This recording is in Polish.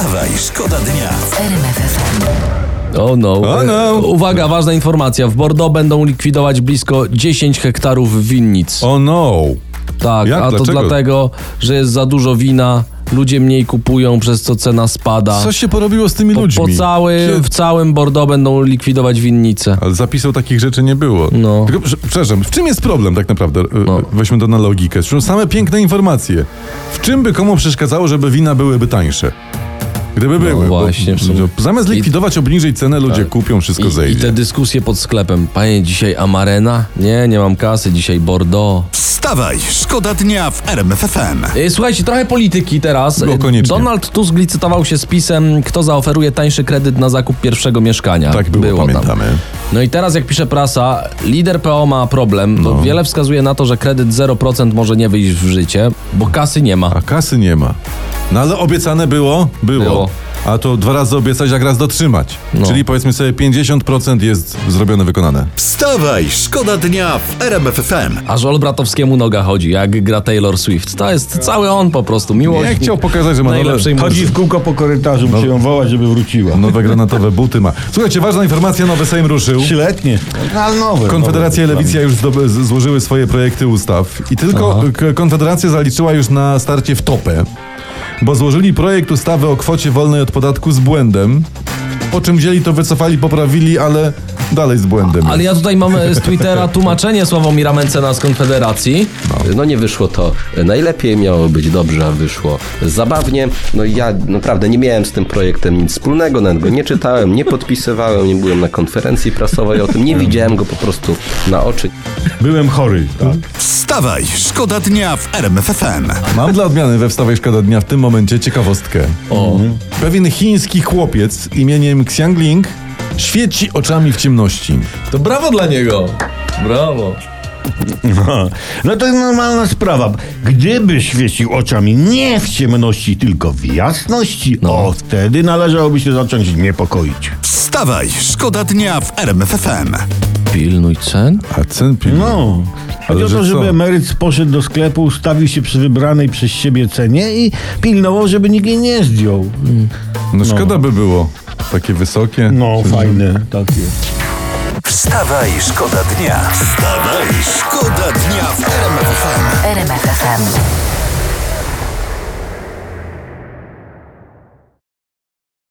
Wstawaj, szkoda dnia. O no. O no. Uwaga, ważna informacja. W Bordeaux będą likwidować blisko 10 hektarów winnic. Oh no. tak, jak? a to Dlaczego? dlatego, że jest za dużo wina, ludzie mniej kupują, przez co cena spada. Co się porobiło z tymi po, ludźmi? po całym, Kie- w całym Bordeaux będą likwidować winnice. Ale zapisał takich rzeczy nie było. No. Tylko, prze- przepraszam, w czym jest problem tak naprawdę? No. Weźmy to na logikę. Są same piękne informacje. W czym by komu przeszkadzało, żeby wina byłyby tańsze? Gdyby były. bo- właśnie, w sumie. bo zamiast likwidować, obniżyć cenę, ludzie kupią, wszystko I, I zejdzie. te dyskusje pod sklepem. Panie, dzisiaj Amarena? Nie, nie mam kasy, dzisiaj Bordeaux. Wstawaj, szkoda dnia w RMF FM. E, Słuchajcie, trochę polityki teraz. No, koniecznie. Donald Tusk licytował się z pisem, kto zaoferuje tańszy kredyt na zakup pierwszego mieszkania. Tak było, tam. pamiętamy. No i teraz, jak pisze prasa, lider PO ma problem. No. Wiele wskazuje na to, że kredyt 0% może nie wyjść w życie, bo kasy nie ma. A kasy nie ma. No ale obiecane było? Było. Było. A to dwa razy obiecać, jak raz dotrzymać. No. Czyli powiedzmy sobie 50% jest zrobione, wykonane. Wstawaj, szkoda dnia w RMF FM. Aż Olbratowskiemu noga chodzi, jak gra Taylor Swift. To jest cały on po prostu, miłość. Nie chciał pokazać, że ma nowe, Chodzi w kółko po korytarzu, musi ją wołać, żeby wróciła. nowe granatowe buty ma. Słuchajcie, ważna informacja, nowy Sejm ruszył. Trzyletnie. No, ale nowe. Konfederacja i nowe. Lewica już złożyły swoje projekty ustaw i tylko k- Konfederacja zaliczyła już na starcie w topę, bo złożyli projekt ustawy o kwocie wolnej od podatku z błędem, po czym wzięli to, wycofali, poprawili, ale dalej z błędem. Ale ja tutaj mam e, z Twittera tłumaczenie Sławomira Mencena z Konfederacji. No nie wyszło to najlepiej, miało być dobrze, a wyszło zabawnie. No i ja naprawdę nie miałem z tym projektem nic wspólnego, nawet go nie czytałem, nie podpisywałem, nie byłem na konferencji prasowej o tym, nie widziałem go po prostu na oczy. Byłem chory. Tak? Wstawaj, szkoda dnia w RMF FM. Mam dla odmiany we Wstawaj Szkoda Dnia w tym momencie ciekawostkę. O, Pewien chiński chłopiec imieniem Xiangling świeci oczami w ciemności. to brawo dla niego. Brawo. No to jest normalna sprawa. Gdyby świecił oczami nie w ciemności, tylko w jasności, No. o wtedy należałoby się zacząć niepokoić. Wstawaj, szkoda dnia w RMF FM. Pilnuj cen? A cen pil... No. Chodzi Ale o że to, żeby co? emeryt poszedł do sklepu, ustawił się przy wybranej przez siebie cenie i pilnował, żeby nikt jej nie zdjął. No szkoda by było. Takie wysokie. No, fajne takie. Wstawaj, szkoda dnia. Wstawaj, szkoda dnia w RMF FM. RMF FM.